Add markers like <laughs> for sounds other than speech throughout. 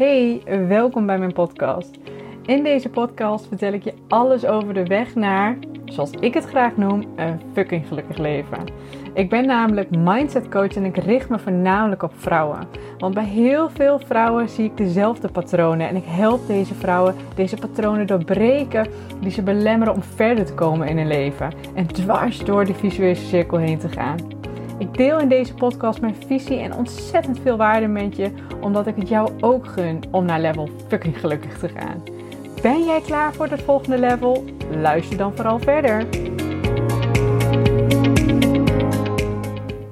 Hey, welkom bij mijn podcast. In deze podcast vertel ik je alles over de weg naar, zoals ik het graag noem, een fucking gelukkig leven. Ik ben namelijk mindset coach en ik richt me voornamelijk op vrouwen. Want bij heel veel vrouwen zie ik dezelfde patronen en ik help deze vrouwen deze patronen doorbreken die ze belemmeren om verder te komen in hun leven en dwars door de visuele cirkel heen te gaan. Ik deel in deze podcast mijn visie en ontzettend veel waarde met je, omdat ik het jou ook gun om naar level fucking gelukkig te gaan. Ben jij klaar voor het volgende level? Luister dan vooral verder.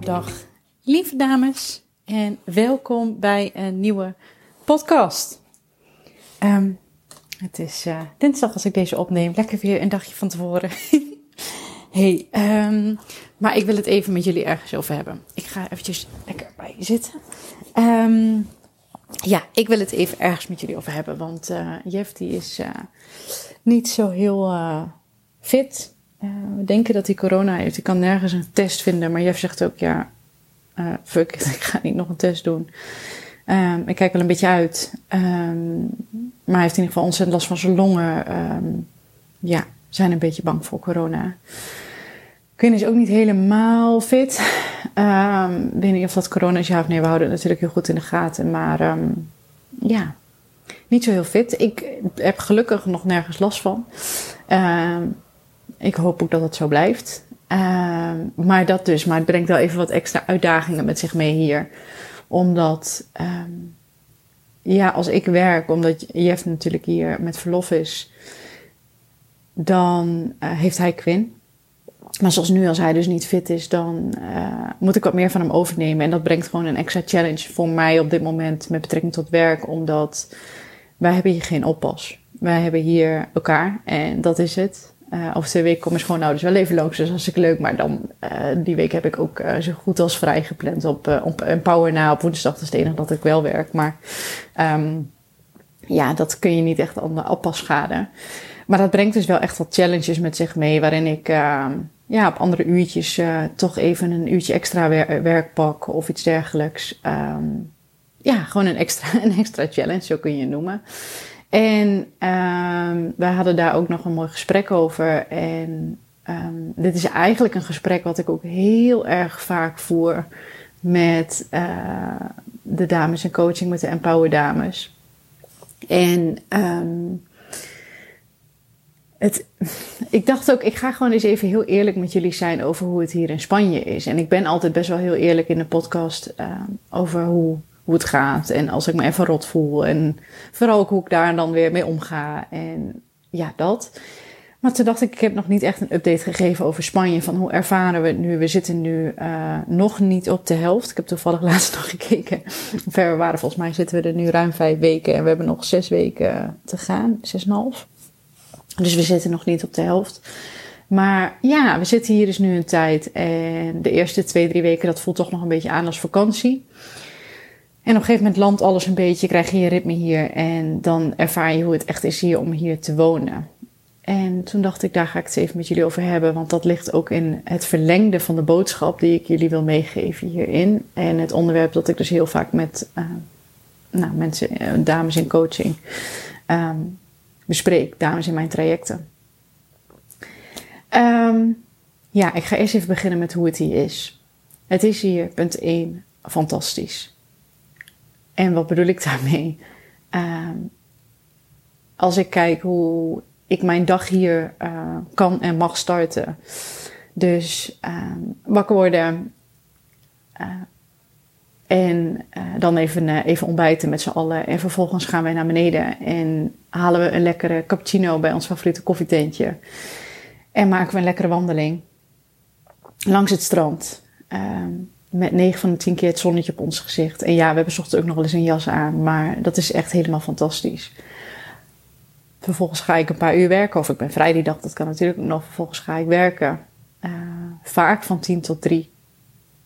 Dag, lieve dames, en welkom bij een nieuwe podcast. Ehm, het is uh, dinsdag als ik deze opneem. Lekker weer een dagje van tevoren. <laughs> hey, um, maar ik wil het even met jullie ergens over hebben. Ik ga eventjes lekker bij je zitten. Um, ja, ik wil het even ergens met jullie over hebben. Want uh, Jeff die is uh, niet zo heel uh, fit. we denken dat hij corona heeft. Ik kan nergens een test vinden. Maar Jeff zegt ook, ja, fuck <laughs> ik ga niet nog een test doen. Um, ik kijk wel een beetje uit. Maar hij heeft in ieder geval ontzettend last van zijn longen. Ja, zijn een beetje bang voor corona. Quinn is ook niet helemaal fit. Um, ik weet niet of dat corona is, ja of nee. We houden het natuurlijk heel goed in de gaten. Maar um, ja, niet zo heel fit. Ik heb gelukkig nog nergens last van. Um, ik hoop ook dat het zo blijft. maar dat dus. Maar het brengt wel even wat extra uitdagingen met zich mee hier. Omdat, ja, als ik werk, omdat Jeff natuurlijk hier met verlof is, dan uh, heeft hij Quinn. Maar zoals nu, als hij dus niet fit is, dan uh, moet ik wat meer van hem overnemen. En dat brengt gewoon een extra challenge voor mij op dit moment met betrekking tot werk. Omdat wij hebben hier geen oppas. Wij hebben hier elkaar en dat is het. Uh, over twee weken komen schoonouders wel even langs, dus is leuk. Maar dan, uh, die week heb ik ook zo goed als vrij gepland op, op Empower na. Op woensdag, dat is het enige dat ik wel werk. Maar um, ja, dat kun je niet echt aan de oppas schaden. Maar dat brengt dus wel echt wat challenges met zich mee, waarin ik uh, ja, op andere uurtjes uh, toch even een uurtje extra wer werk pak of iets dergelijks. Um, ja, gewoon een extra, <laughs> een extra challenge, zo kun je noemen. En um, wij hadden daar ook nog een mooi gesprek over. En um, dit is eigenlijk een gesprek wat ik ook heel erg vaak voer met uh, de dames in coaching, met de Empower dames. En um, het, ik dacht ook, ik ga gewoon eens even heel eerlijk met jullie zijn over hoe het hier in Spanje is. En ik ben altijd best wel heel eerlijk in de podcast uh, over hoe, hoe het gaat. En als ik me even rot voel. En vooral ook hoe ik daar dan weer mee omga. En ja, dat. Maar toen dacht ik, ik heb nog niet echt een update gegeven over Spanje. Van hoe ervaren we het nu? We zitten nu uh, nog niet op de helft. Ik heb toevallig <laughs> laatst nog gekeken. Ver we waren. Volgens mij zitten we er nu ruim vijf weken. En we hebben nog zes weken te gaan. Zes en half. Dus we zitten nog niet op de helft. Maar ja, we zitten hier dus nu een tijd. En de eerste twee, drie weken, dat voelt toch nog een beetje aan als vakantie. En op een gegeven moment landt alles een beetje, krijg je je ritme hier. En dan ervaar je hoe het echt is hier om hier te wonen. En toen dacht ik, daar ga ik het even met jullie over hebben. Want dat ligt ook in het verlengde van de boodschap die ik jullie wil meegeven hierin. En het onderwerp dat ik dus heel vaak met uh, nou, mensen, uh, dames in coaching um, bespreek, dames in mijn trajecten. Um, ja, ik ga eerst even beginnen met hoe het hier is. Het is hier, punt 1, fantastisch. En wat bedoel ik daarmee? Um, als ik kijk hoe ik mijn dag hier uh, kan en mag starten. Dus um, wakker worden. Uh, en uh, dan even, uh, even ontbijten met z'n allen. En vervolgens gaan wij naar beneden en halen we een lekkere cappuccino bij ons favoriete koffietentje. En maken we een lekkere wandeling langs het strand. Um, met 9 van de 10 keer het zonnetje op ons gezicht. En ja, we hebben ochtends ook nog wel eens een jas aan. Maar dat is echt helemaal fantastisch. Vervolgens ga ik een paar uur werken. Of ik ben vrij die dag, dat kan natuurlijk nog. Vervolgens ga ik werken. Uh, vaak van 10 tot 3.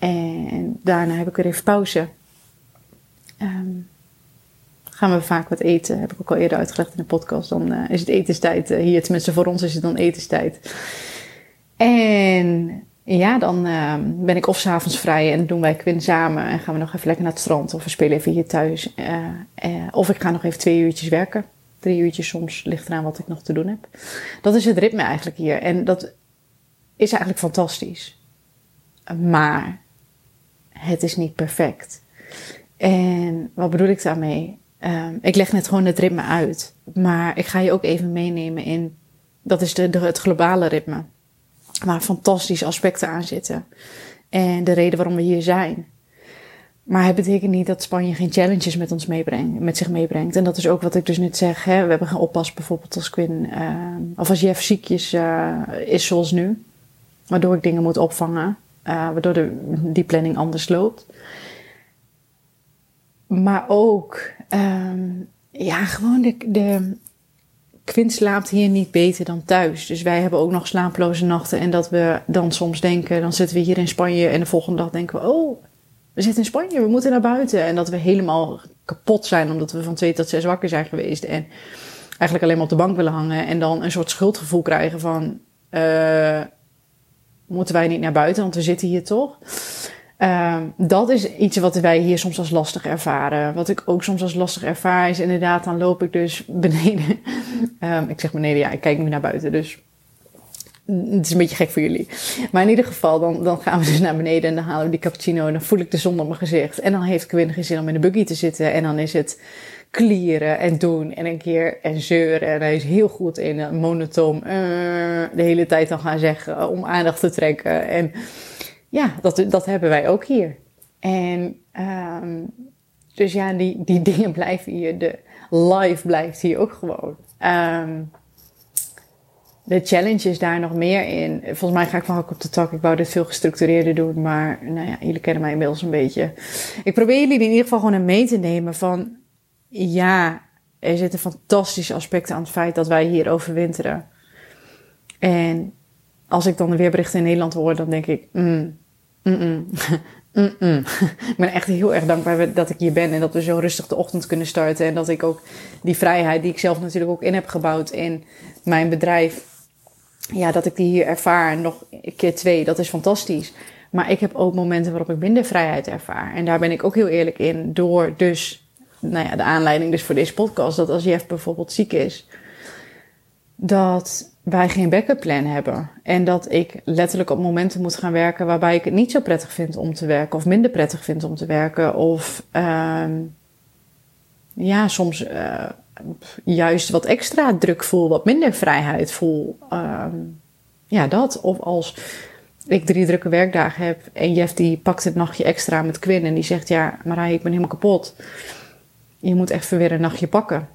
En daarna heb ik weer even pauze. Um, gaan we vaak wat eten. Heb ik ook al eerder uitgelegd in de podcast. Dan uh, is het etenstijd. Uh, hier tenminste voor ons is het dan etenstijd. En ja, dan uh, ben ik of s'avonds vrij en doen wij Quinn samen en gaan we nog even lekker naar het strand of we spelen even hier thuis. Uh, of ik ga nog even twee uurtjes werken. Drie uurtjes soms, ligt eraan wat ik nog te doen heb. Dat is het ritme eigenlijk hier. En dat is eigenlijk fantastisch. Maar het is niet perfect. En wat bedoel ik daarmee? Um, ik leg net gewoon het ritme uit. Maar ik ga je ook even meenemen in. Dat is de, het globale ritme. Waar fantastische aspecten aan zitten. En de reden waarom we hier zijn. Maar het betekent niet dat Spanje geen challenges met ons meebrengt, met zich meebrengt. En dat is ook wat ik dus net zeg. Hè. We hebben geen oppas bijvoorbeeld als Quinn. Uh, of als Jeff ziekjes uh, is zoals nu. Waardoor ik dingen moet opvangen. Uh, waardoor de, die planning anders loopt. Maar ook, um, ja, gewoon de, de, Quinn slaapt hier niet beter dan thuis. Dus wij hebben ook nog slaaploze nachten. En dat we dan soms denken, dan zitten we hier in Spanje en de volgende dag denken we, oh, we zitten in Spanje, we moeten naar buiten. En dat we helemaal kapot zijn omdat we van twee tot zes wakker zijn geweest. En eigenlijk alleen maar op de bank willen hangen. En dan een soort schuldgevoel krijgen van, uh, moeten wij niet naar buiten, want we zitten hier toch. Uh, dat is iets wat wij hier soms als lastig ervaren. Wat ik ook soms als lastig ervaar is inderdaad, dan loop ik dus <laughs> beneden. um, ik zeg beneden, ja, ik kijk nu naar buiten, dus het is een beetje gek voor jullie. Maar in ieder geval, dan, dan gaan we dus naar beneden en dan halen we die cappuccino en dan voel ik de zon op mijn gezicht. En dan heeft Quinn geen zin om in de buggy te zitten en dan is het klieren en doen en een keer en zeuren. En hij is heel goed in een monotoom uh, de hele tijd dan gaan zeggen om aandacht te trekken. En ja, dat, dat hebben wij ook hier. En um, dus ja, die, die <laughs> dingen blijven hier. De live blijft hier ook gewoon. Um, de challenge is daar nog meer in. Volgens mij ga ik van hak op de tak. Ik wou dit veel gestructureerder doen. Maar nou ja, jullie kennen mij inmiddels een beetje. Ik probeer jullie in ieder geval gewoon mee te nemen van... Ja, er zitten fantastische aspecten aan het feit dat wij hier overwinteren. En als ik dan de weerberichten in Nederland hoor, dan denk ik... Mm, mm, mm. <laughs> Mm -mm. ik ben echt heel erg dankbaar dat ik hier ben en dat we zo rustig de ochtend kunnen starten. En dat ik ook die vrijheid die ik zelf natuurlijk ook in heb gebouwd in mijn bedrijf, ja, dat ik die hier ervaar. Nog een keer twee, dat is fantastisch. Maar ik heb ook momenten waarop ik minder vrijheid ervaar. En daar ben ik ook heel eerlijk in. Door dus, nou ja, de aanleiding dus voor deze podcast. Dat als Jeff bijvoorbeeld ziek is, dat wij geen backup plan hebben. En dat ik letterlijk op momenten moet gaan werken waarbij ik het niet zo prettig vind om te werken. Of minder prettig vind om te werken. Of, um, ja, soms uh, juist wat extra druk voel, wat minder vrijheid voel. Um, ja, dat. Of als ik drie drukke werkdagen heb en Jeff die pakt het nachtje extra met Quinn en die zegt: Ja, Marij, ik ben helemaal kapot. Je moet echt weer een nachtje pakken.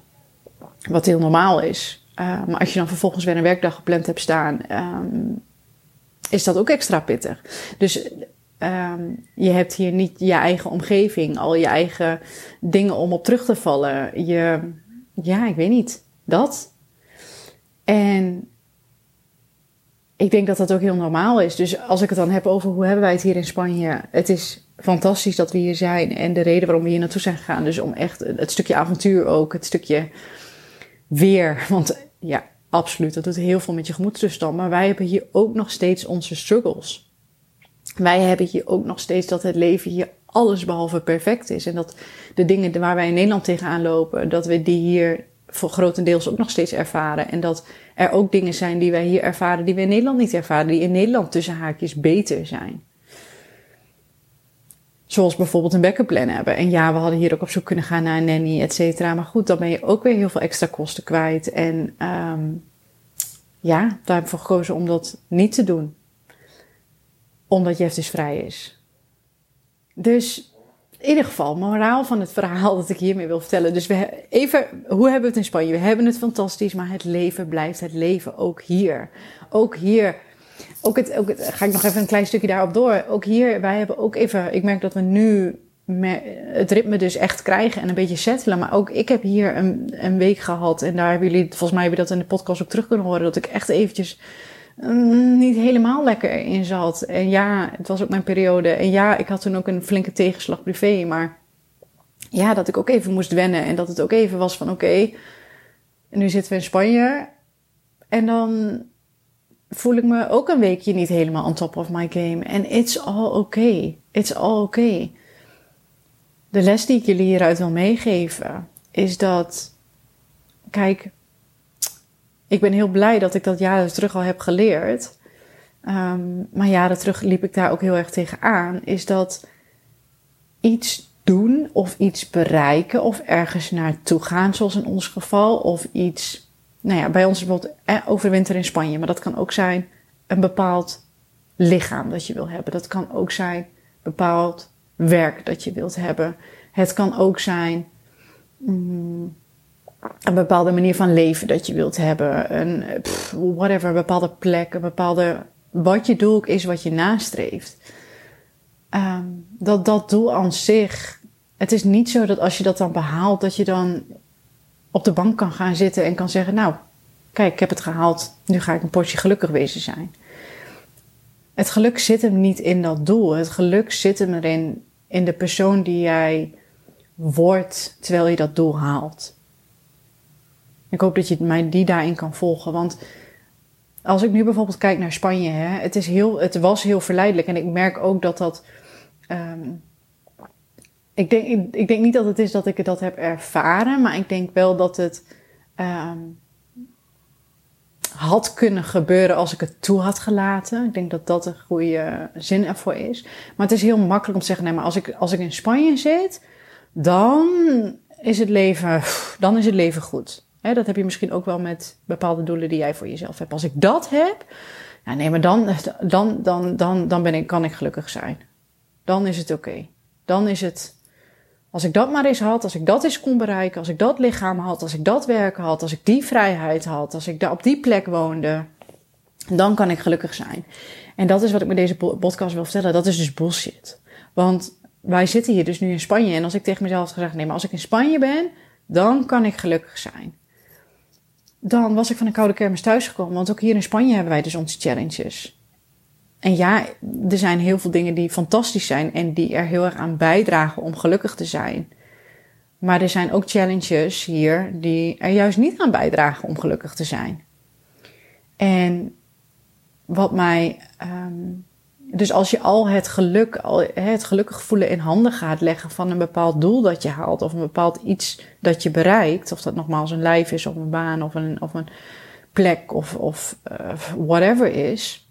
Wat heel normaal is. Uh, maar als je dan vervolgens weer een werkdag gepland hebt staan, um, is dat ook extra pittig. Dus um, je hebt hier niet je eigen omgeving, al je eigen dingen om op terug te vallen. Je, ja, ik weet niet. Dat. En ik denk dat dat ook heel normaal is. Dus als ik het dan heb over hoe hebben wij het hier in Spanje. Het is fantastisch dat we hier zijn. En de reden waarom we hier naartoe zijn gegaan. Dus om echt het stukje avontuur ook. Het stukje weer. Want ja, absoluut. Dat doet heel veel met je gemoedstoestand. Maar wij hebben hier ook nog steeds onze struggles. Wij hebben hier ook nog steeds dat het leven hier alles behalve perfect is. En dat de dingen waar wij in Nederland tegenaan lopen, dat we die hier voor grotendeels ook nog steeds ervaren. En dat er ook dingen zijn die wij hier ervaren die we in Nederland niet ervaren, die in Nederland tussen haakjes beter zijn. Zoals bijvoorbeeld een backup plan hebben. En ja, we hadden hier ook op zoek kunnen gaan naar een nanny, et cetera. Maar goed, dan ben je ook weer heel veel extra kosten kwijt. En um, ja, daar heb ik voor gekozen om dat niet te doen. Omdat Jeff dus vrij is. Dus in ieder geval, moraal van het verhaal dat ik hiermee wil vertellen. Dus we even, hoe hebben we het in Spanje? We hebben het fantastisch, maar het leven blijft het leven ook hier. Ook hier ook het, ook het, ga ik nog even een klein stukje daarop door. Ook hier, wij hebben ook even, ik merk dat we nu het ritme dus echt krijgen en een beetje settelen. Maar ook ik heb hier een, een week gehad en daar hebben jullie, volgens mij hebben dat in de podcast ook terug kunnen horen, dat ik echt eventjes mm, niet helemaal lekker in zat. En ja, het was ook mijn periode. En ja, ik had toen ook een flinke tegenslag privé, maar ja, dat ik ook even moest wennen en dat het ook even was van oké, okay, nu zitten we in Spanje en dan voel ik me ook een weekje niet helemaal on top of my game. En it's all okay. It's all okay. De les die ik jullie hieruit wil meegeven is dat, kijk, ik ben heel blij dat ik dat jaren terug al heb geleerd. Um, maar jaren terug liep ik daar ook heel erg tegen aan. Is dat iets doen of iets bereiken of ergens naartoe gaan, zoals in ons geval, of iets, nou ja, bij ons bijvoorbeeld eh, overwinter in Spanje, maar dat kan ook zijn een bepaald lichaam dat je wil hebben. Dat kan ook zijn bepaald werk dat je wilt hebben. Het kan ook zijn mm, een bepaalde manier van leven dat je wilt hebben. Een, whatever, een bepaalde plek, een bepaalde. Wat je doel is wat je nastreeft. Um, dat dat doel aan zich. Het is niet zo dat als je dat dan behaalt, dat je dan op de bank kan gaan zitten en kan zeggen: Nou, kijk, ik heb het gehaald, nu ga ik een portie gelukkig wezen zijn. Het geluk zit hem niet in dat doel. Het geluk zit hem erin in de persoon die jij wordt terwijl je dat doel haalt. Ik hoop dat je mij die daarin kan volgen. Want als ik nu bijvoorbeeld kijk naar Spanje, hè, het, is heel, het was heel verleidelijk. En ik merk ook dat dat. Um, ik, denk, ik, denk niet dat het is dat ik dat heb ervaren, maar ik denk wel dat het um, had kunnen gebeuren als ik het toe had gelaten. Ik denk dat dat een goede zin ervoor is. Maar het is heel makkelijk om te zeggen: nee, maar als ik, als ik in Spanje zit, dan is het leven, dan is het leven goed dat heb je misschien ook wel met bepaalde doelen die jij voor jezelf hebt. Als ik dat heb, ja, nee, maar dan, dan, dan, dan, dan ben ik, kan ik gelukkig zijn. Dan is het oké. Dan is het, als ik dat maar eens had, als ik dat eens kon bereiken, als ik dat lichaam had, als ik dat werk had, als ik die vrijheid had, als ik daar op die plek woonde, dan kan ik gelukkig zijn. En dat is wat ik met deze podcast wil vertellen. Dat is dus bullshit. Want wij zitten hier dus nu in Spanje. En als ik tegen mezelf had gezegd, nee, maar als ik in Spanje ben, dan kan ik gelukkig zijn dan was ik van een koude kermis thuisgekomen. Want ook hier in Spanje hebben wij dus onze challenges. En ja, er zijn heel veel dingen die fantastisch zijn en die er heel erg aan bijdragen om gelukkig te zijn. Maar er zijn ook challenges hier die er juist niet aan bijdragen om gelukkig te zijn. En wat mij um, dus als je al het geluk, al het gelukkig voelen in handen gaat leggen van een bepaald doel dat je haalt, of een bepaald iets dat je bereikt, of dat nogmaals een lijf is, of een baan, of een, of een plek, of, of uh, whatever is,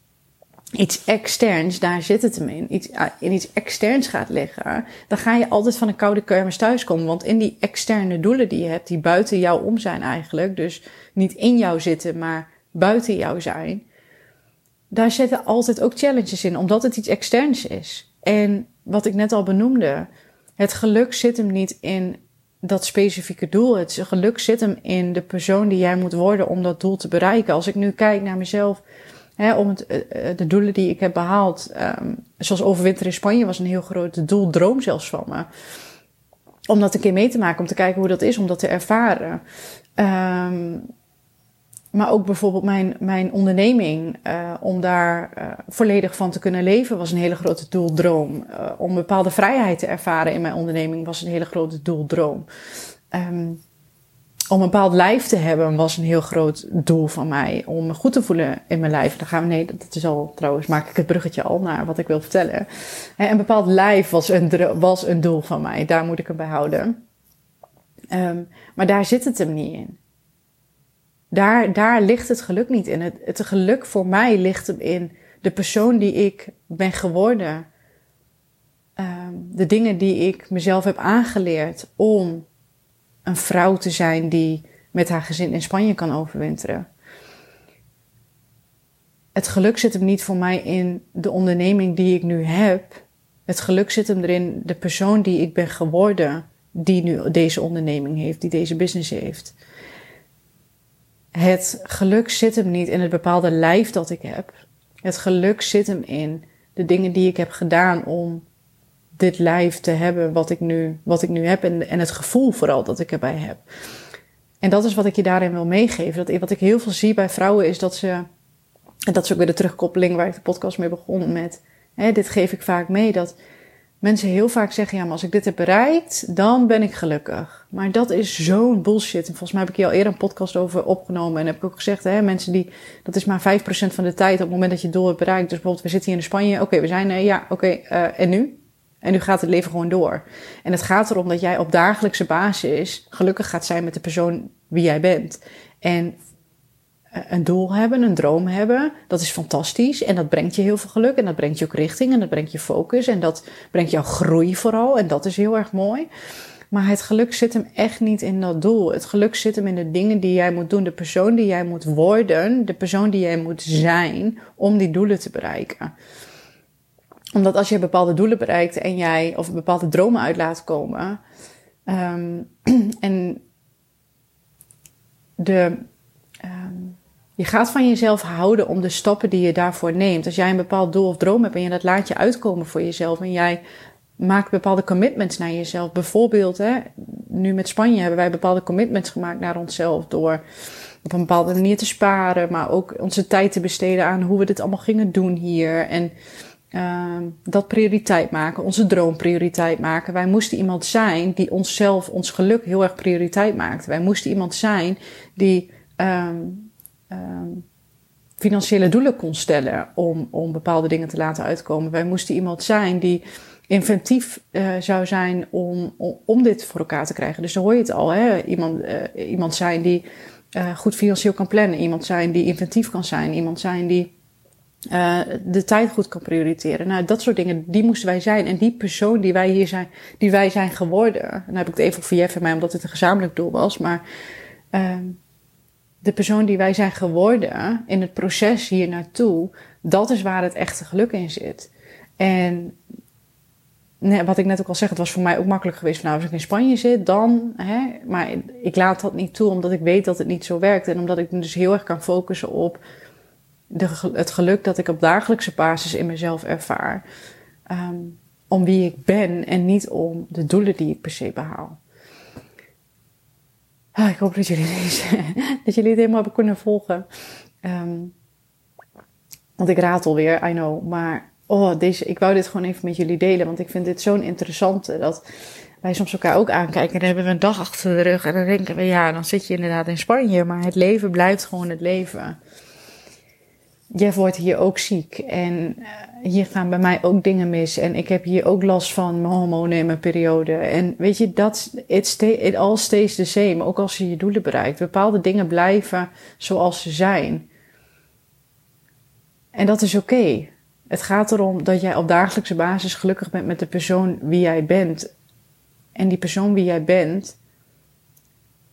iets externs, daar zit het hem in, iets, in iets externs gaat leggen, dan ga je altijd van een koude kermis thuiskomen. Want in die externe doelen die je hebt, die buiten jou om zijn eigenlijk, dus niet in jou zitten, maar buiten jou zijn, daar zitten altijd ook challenges in, omdat het iets externs is. En wat ik net al benoemde, het geluk zit hem niet in dat specifieke doel. Het geluk zit hem in de persoon die jij moet worden om dat doel te bereiken. Als ik nu kijk naar mezelf, om het, eh, eh, de doelen die ik heb behaald, um, zoals overwinter in Spanje was een heel groot doel, droom zelfs van me. Om dat een keer mee te maken, om te kijken hoe dat is, om dat te ervaren. Um, maar ook bijvoorbeeld mijn, mijn onderneming, uh, om daar volledig van te kunnen leven, was een hele grote doeldroom. Uh, om bepaalde vrijheid te ervaren in mijn onderneming was een hele grote doeldroom. Um, om een bepaald lijf te hebben was een heel groot doel van mij. Om me goed te voelen in mijn lijf. Dan gaan we, nee, dat is al, trouwens maak ik het bruggetje al naar wat ik wil vertellen. Een bepaald lijf was een, was een doel van mij. Daar moet ik hem bij houden. Um, maar daar zit het hem niet in. Daar, daar ligt het geluk niet in. Het, het geluk voor mij ligt hem in de persoon die ik ben geworden. Um, de dingen die ik mezelf heb aangeleerd om een vrouw te zijn die met haar gezin in Spanje kan overwinteren. Het geluk zit hem niet voor mij in de onderneming die ik nu heb. Het geluk zit hem erin de persoon die ik ben geworden, die nu deze onderneming heeft, die deze business heeft. Het geluk zit hem niet in het bepaalde lijf dat ik heb. Het geluk zit hem in de dingen die ik heb gedaan om dit lijf te hebben wat ik nu, wat ik nu heb. En, en het gevoel vooral dat ik erbij heb. En dat is wat ik je daarin wil meegeven. Dat, wat ik heel veel zie bij vrouwen is dat ze. En dat is ook weer de terugkoppeling waar ik de podcast mee begon met. Hè, dit geef ik vaak mee. Dat mensen heel vaak zeggen: ja, maar als ik dit heb bereikt, dan ben ik gelukkig. Maar dat is zo'n bullshit. En volgens mij heb ik hier al eerder een podcast over opgenomen. En heb ik ook gezegd: hè, mensen die, dat is maar 5% van de tijd op het moment dat je het doel hebt bereikt. Dus bijvoorbeeld, we zitten hier in Spanje. Oké, we zijn, ja, oké, uh, en nu? En nu gaat het leven gewoon door. En het gaat erom dat jij op dagelijkse basis gelukkig gaat zijn met de persoon wie jij bent. En een doel hebben, een droom hebben, dat is fantastisch. En dat brengt je heel veel geluk. En dat brengt je ook richting. En dat brengt je focus. En dat brengt jouw groei vooral. En dat is heel erg mooi. Maar het geluk zit hem echt niet in dat doel. Het geluk zit hem in de dingen die jij moet doen. De persoon die jij moet worden. De persoon die jij moet zijn om die doelen te bereiken. Omdat als je bepaalde doelen bereikt en jij of bepaalde dromen uit laat komen. Um, <clears throat> en de. Um, je gaat van jezelf houden om de stappen die je daarvoor neemt. Als jij een bepaald doel of droom hebt en je dat laat je uitkomen voor jezelf en jij maakt bepaalde commitments naar jezelf. Bijvoorbeeld, hè, nu met Spanje hebben wij bepaalde commitments gemaakt naar onszelf door op een bepaalde manier te sparen, maar ook onze tijd te besteden aan hoe we dit allemaal gingen doen hier. En dat prioriteit maken, onze droom prioriteit maken. Wij moesten iemand zijn die onszelf, ons geluk heel erg prioriteit maakt. Wij moesten iemand zijn die um, um, financiële doelen kon stellen om, om bepaalde dingen te laten uitkomen. Wij moesten iemand zijn die inventief uh, zou zijn om, om, dit voor elkaar te krijgen. Dus dan hoor je het al, hè? Iemand, uh, iemand zijn die uh, goed financieel kan plannen, iemand zijn die inventief kan zijn, iemand zijn die de tijd goed kan prioriteren. Nou, dat soort dingen, die moesten wij zijn. En die persoon die wij hier zijn, die wij zijn geworden. En dan heb ik het even voor Jeff en mij, omdat het een gezamenlijk doel was. Maar ehm, de persoon die wij zijn geworden in het proces hier naartoe, dat is waar het echte geluk in zit. En nee, wat ik net ook al zeg, het was voor mij ook makkelijk geweest. Van, nou, als ik in Spanje zit, dan. Hè, maar ik laat dat niet toe, omdat ik weet dat het niet zo werkt. En omdat ik dus heel erg kan focussen op de, het geluk dat ik op dagelijkse basis in mezelf ervaar. Um, om wie ik ben en niet om de doelen die ik per se behaal. Ah, ik hoop dat jullie, <laughs> deze, dat jullie het helemaal hebben kunnen volgen. Um, want ik raad alweer, I know. Maar oh, deze, ik wou dit gewoon even met jullie delen. Want ik vind dit zo'n interessante. Dat wij soms elkaar ook aankijken. En dan hebben we een dag achter de rug. En dan denken we, ja, dan zit je inderdaad in Spanje. Maar het leven blijft gewoon het leven. Jeff wordt hier ook ziek. En uh, hier gaan bij mij ook dingen mis. En ik heb hier ook last van mijn hormonen in mijn periode. En weet je, dat, stay, it all stays the same. Ook als je je doelen bereikt. Bepaalde dingen blijven zoals ze zijn. En dat is oké. Het gaat erom dat jij op dagelijkse basis gelukkig bent met de persoon wie jij bent. En die persoon wie jij bent,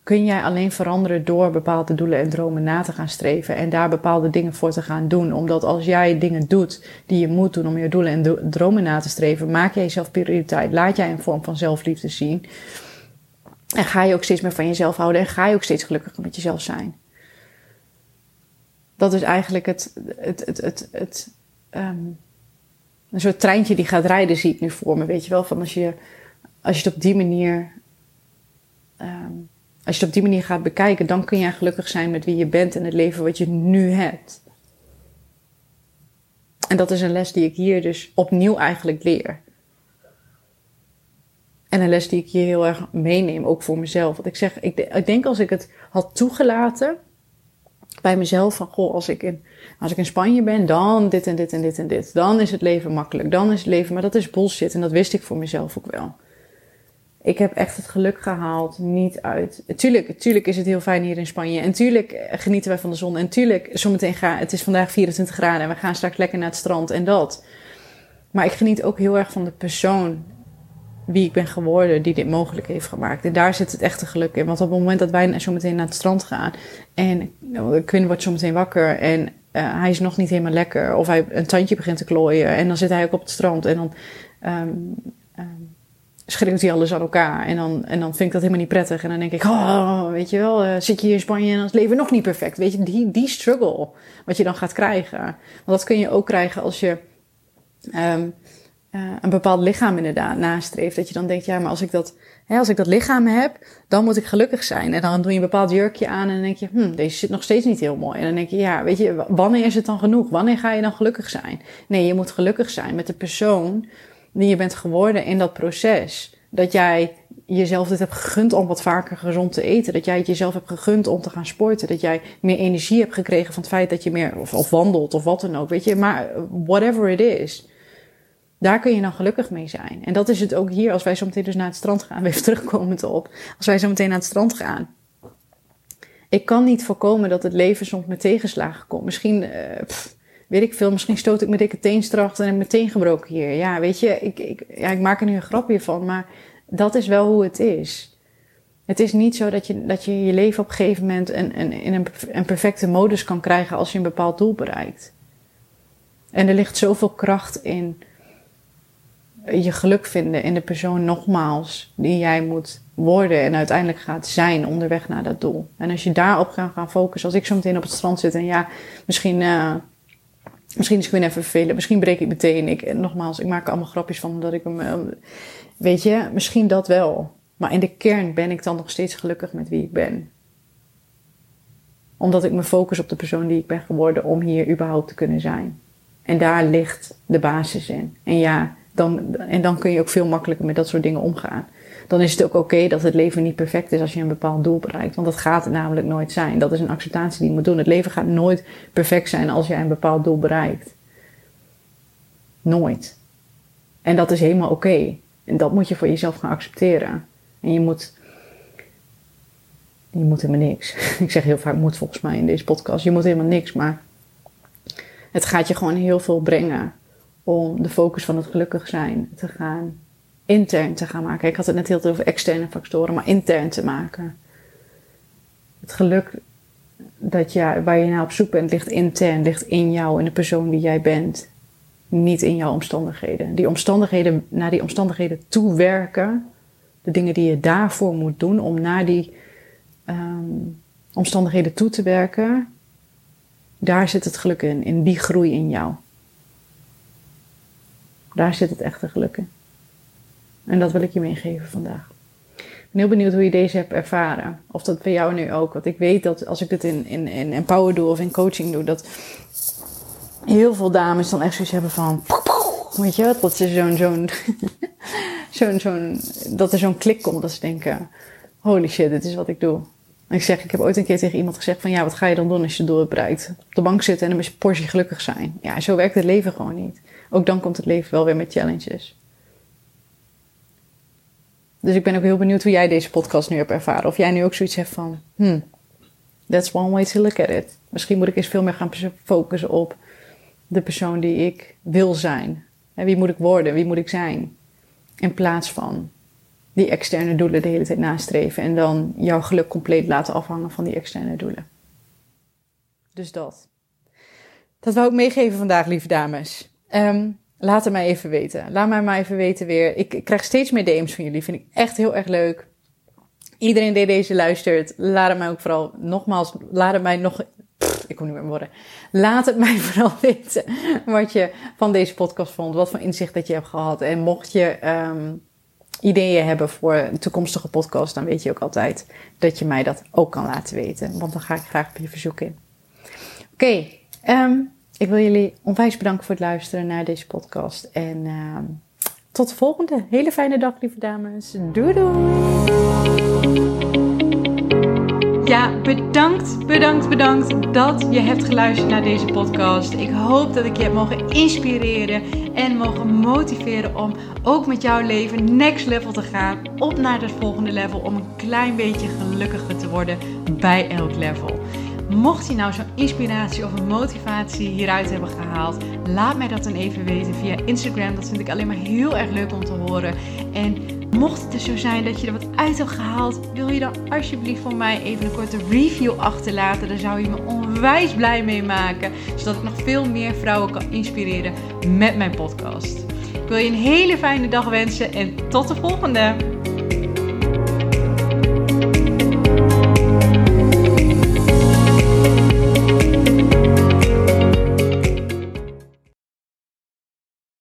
kun jij alleen veranderen door bepaalde doelen en dromen na te gaan streven en daar bepaalde dingen voor te gaan doen. Omdat als jij dingen doet die je moet doen om je doelen en dromen na te streven, maak jij jezelf prioriteit. Laat jij een vorm van zelfliefde zien. En ga je ook steeds meer van jezelf houden en ga je ook steeds gelukkiger met jezelf zijn. Dat is eigenlijk het, het, het, het, het um, een soort treintje die gaat rijden, zie ik nu voor me. Weet je wel, van als je, als je het op die manier um, als je het op die manier gaat bekijken, dan kun jij gelukkig zijn met wie je bent en het leven wat je nu hebt. En dat is een les die ik hier dus opnieuw eigenlijk leer. En een les die ik hier heel erg meeneem, ook voor mezelf. Want ik zeg, ik, ik denk als ik het had toegelaten bij mezelf van, goh, als ik, in, als ik in Spanje ben, dan dit en dit en dit en dit. Dan is het leven makkelijk, dan is het leven, maar dat is bullshit en dat wist ik voor mezelf ook wel ik heb echt het geluk gehaald, niet uit. Tuurlijk, tuurlijk is het heel fijn hier in Spanje. En tuurlijk genieten wij van de zon. En tuurlijk, zometeen gaan, het is vandaag 24 graden en we gaan straks lekker naar het strand en dat. Maar ik geniet ook heel erg van de persoon wie ik ben geworden, die dit mogelijk heeft gemaakt. En daar zit het echte geluk in. Want op het moment dat wij zo meteen naar het strand gaan en Quinn wordt zo meteen wakker en uh, hij is nog niet helemaal lekker, of hij een tandje begint te klooien en dan zit hij ook op het strand en dan. Um, um, schreeuwt hij alles aan elkaar. En dan, en dan vind ik dat helemaal niet prettig. En dan denk ik, oh, weet je wel, uh, zit je hier in Spanje en dan is het leven nog niet perfect. Weet je, die, die struggle wat je dan gaat krijgen. Want dat kun je ook krijgen als je um, een bepaald lichaam inderdaad nastreeft. Dat je dan denkt, ja, maar als ik dat, hè, als ik dat lichaam heb, dan moet ik gelukkig zijn. En dan doe je een bepaald jurkje aan en dan denk je, hm, deze zit nog steeds niet heel mooi. En dan denk je, ja, weet je, wanneer is het dan genoeg? Wanneer ga je dan gelukkig zijn? Nee, je moet gelukkig zijn met de persoon die je bent geworden in dat proces. Dat jij jezelf dit hebt gegund om wat vaker gezond te eten. Dat jij het jezelf hebt gegund om te gaan sporten. Dat jij meer energie hebt gekregen van het feit dat je meer of, of wandelt of wat dan ook. Weet je, maar whatever it is. Daar kun je dan gelukkig mee zijn. En dat is het ook hier als wij zo meteen dus naar het strand gaan. <laughs> Even terugkomend op. Als wij zo meteen naar het strand gaan. Ik kan niet voorkomen dat het leven soms met tegenslagen komt. Misschien, uh, weet ik veel, misschien stoot ik mijn dikke teen en heb meteen gebroken hier. Ja, weet je, ik, ik, ja, ik maak er nu een grapje van, maar dat is wel hoe het is. Het is niet zo dat je dat je, je leven op een gegeven moment een, in een, perfecte modus kan krijgen als je een bepaald doel bereikt. En er ligt zoveel kracht in je geluk vinden in de persoon nogmaals die jij moet worden en uiteindelijk gaat zijn onderweg naar dat doel. En als je daarop gaat gaan focussen, als ik zo meteen op het strand zit en ja, misschien, uh, misschien is ik weer even vervelen, misschien breek ik meteen. Ik, nogmaals, ik maak er allemaal grapjes van omdat ik hem, uh, weet je, misschien dat wel. Maar in de kern ben ik dan nog steeds gelukkig met wie ik ben. Omdat ik me focus op de persoon die ik ben geworden om hier überhaupt te kunnen zijn. En daar ligt de basis in. En ja, dan, en dan kun je ook veel makkelijker met dat soort dingen omgaan. Dan is het ook oké dat het leven niet perfect is als je een bepaald doel bereikt. Want dat gaat namelijk nooit zijn. Dat is een acceptatie die je moet doen. Het leven gaat nooit perfect zijn als je een bepaald doel bereikt. Nooit. En dat is helemaal oké. En dat moet je voor jezelf gaan accepteren. En je moet. Je moet helemaal niks. <laughs> Ik zeg heel vaak moet volgens mij in deze podcast. Je moet helemaal niks, maar het gaat je gewoon heel veel brengen om de focus van het gelukkig zijn te gaan intern te gaan maken. Ik had het net heel veel over externe factoren, maar intern te maken. Het geluk dat je, waar je naar op zoek bent, ligt intern, ligt in jou, in de persoon die jij bent. Niet in jouw omstandigheden. Die omstandigheden, naar die omstandigheden toe werken, de dingen die je daarvoor moet doen om naar die um, omstandigheden toe te werken, daar zit het geluk in, in die groei in jou. Daar zit het echte geluk in. En dat wil ik je meegeven vandaag. Ik ben heel benieuwd hoe je deze hebt ervaren. Of dat bij jou nu ook. Want ik weet dat als ik dit in, in, in empower doe of in coaching doe, dat heel veel dames dan echt zoiets hebben van. Weet je wat? Dat is zo'n. <laughs> zo'n zo'n dat er zo'n klik komt dat ze denken: holy shit, dit is wat ik doe. En ik zeg, ik heb ooit een keer tegen iemand gezegd van ja, wat ga je dan doen als je doel bereikt? Op de bank zitten en een Porsche gelukkig zijn. Ja, zo werkt het leven gewoon niet. Ook dan komt het leven wel weer met challenges. Dus ik ben ook heel benieuwd hoe jij deze podcast nu hebt ervaren. Of jij nu ook zoiets hebt van, hmm, that's one way to look at it. Misschien moet ik eens veel meer gaan focussen op de persoon die ik wil zijn. En wie moet ik worden? Wie moet ik zijn? In plaats van die externe doelen de hele tijd nastreven en dan jouw geluk compleet laten afhangen van die externe doelen. Dus dat. Dat wou ik meegeven vandaag, lieve dames. Um, laat het mij even weten. Laat mij maar even weten weer. Ik, krijg steeds meer DM's van jullie. Vind ik echt heel erg leuk. Iedereen die deze luistert, laat het mij ook vooral nogmaals, laat het mij nog. ik kom niet meer worden. Laat het mij <laughs> vooral weten wat je van deze podcast vond. Wat voor inzicht dat je hebt gehad. En mocht je um, ideeën hebben voor een toekomstige podcast, dan weet je ook altijd dat je mij dat ook kan laten weten. Want dan ga ik graag op je verzoek in. Oké, okay, um, ik wil jullie onwijs bedanken voor het luisteren naar deze podcast. En uh, tot de volgende. Hele fijne dag, lieve dames. Doei doei! Ja, bedankt, bedankt, bedankt dat je hebt geluisterd naar deze podcast. Ik hoop dat ik je heb mogen inspireren en mogen motiveren om ook met jouw leven next level te gaan. Op naar het volgende level om een klein beetje gelukkiger te worden bij elk level. Mocht je nou zo'n inspiratie of een motivatie hieruit hebben gehaald, laat mij dat dan even weten via Instagram. Dat vind ik alleen maar heel erg leuk om te horen. En mocht het dus zo zijn dat je er wat uit hebt gehaald, wil je dan alsjeblieft voor mij even een korte review achterlaten. Daar zou je me onwijs blij mee maken, zodat ik nog veel meer vrouwen kan inspireren met mijn podcast. Ik wil je een hele fijne dag wensen en tot de volgende!